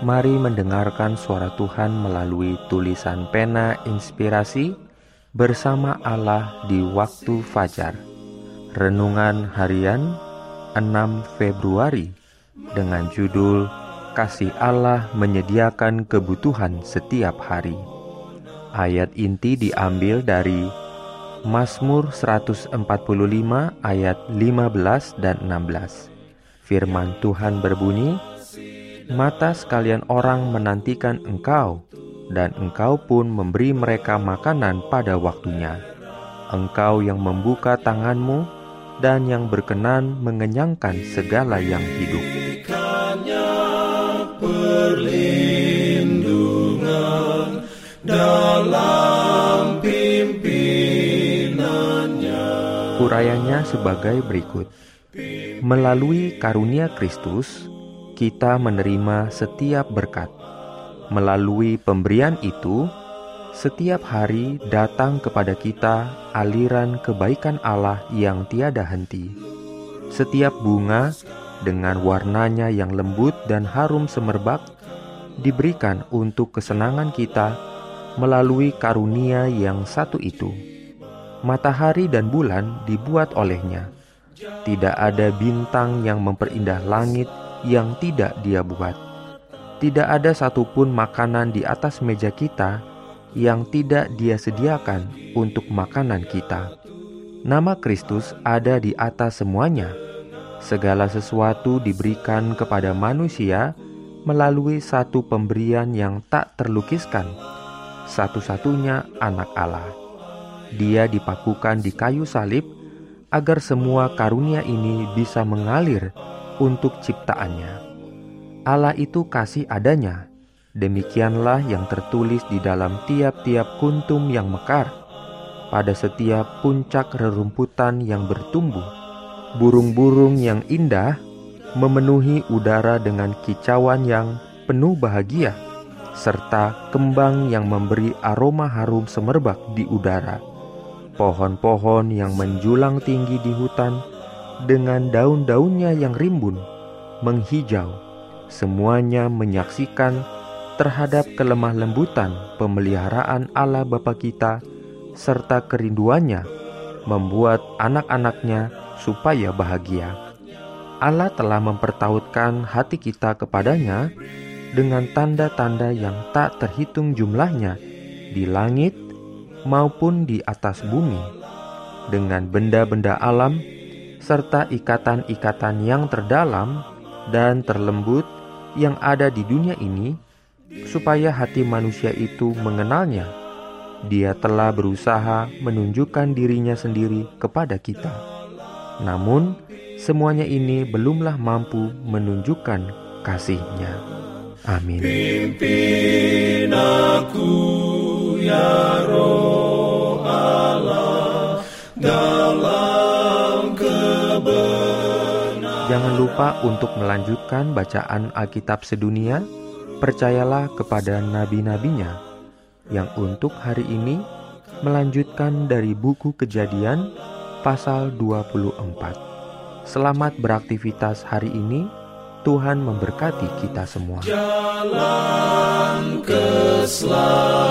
Mari mendengarkan suara Tuhan melalui tulisan pena inspirasi bersama Allah di waktu fajar. Renungan harian 6 Februari dengan judul Kasih Allah menyediakan kebutuhan setiap hari. Ayat inti diambil dari Mazmur 145 ayat 15 dan 16. Firman Tuhan berbunyi, mata sekalian orang menantikan engkau, dan engkau pun memberi mereka makanan pada waktunya. Engkau yang membuka tanganmu dan yang berkenan mengenyangkan segala yang hidup. Perlindungan dalam pimpinannya. Urayanya sebagai berikut. Melalui karunia Kristus, kita menerima setiap berkat. Melalui pemberian itu, setiap hari datang kepada kita aliran kebaikan Allah yang tiada henti. Setiap bunga dengan warnanya yang lembut dan harum semerbak diberikan untuk kesenangan kita melalui karunia yang satu itu. Matahari dan bulan dibuat olehnya. Tidak ada bintang yang memperindah langit yang tidak dia buat. Tidak ada satupun makanan di atas meja kita yang tidak dia sediakan untuk makanan kita. Nama Kristus ada di atas semuanya. Segala sesuatu diberikan kepada manusia melalui satu pemberian yang tak terlukiskan, satu-satunya Anak Allah. Dia dipakukan di kayu salib agar semua karunia ini bisa mengalir untuk ciptaannya. Allah itu kasih adanya. Demikianlah yang tertulis di dalam tiap-tiap kuntum yang mekar, pada setiap puncak rerumputan yang bertumbuh, burung-burung yang indah memenuhi udara dengan kicauan yang penuh bahagia, serta kembang yang memberi aroma harum semerbak di udara, pohon-pohon yang menjulang tinggi di hutan, dengan daun-daunnya yang rimbun, menghijau, semuanya menyaksikan terhadap kelemah lembutan pemeliharaan Allah Bapa kita serta kerinduannya membuat anak-anaknya supaya bahagia. Allah telah mempertautkan hati kita kepadanya dengan tanda-tanda yang tak terhitung jumlahnya di langit maupun di atas bumi, dengan benda-benda alam serta ikatan-ikatan yang terdalam dan terlembut yang ada di dunia ini, supaya hati manusia itu mengenalnya. Dia telah berusaha menunjukkan dirinya sendiri kepada kita. Namun, semuanya ini belumlah mampu menunjukkan kasihnya. Amin. Pimpin aku ya roh lupa untuk melanjutkan bacaan Alkitab sedunia. Percayalah kepada nabi-nabinya yang untuk hari ini melanjutkan dari buku Kejadian pasal 24. Selamat beraktivitas hari ini. Tuhan memberkati kita semua. Jalan keselamatan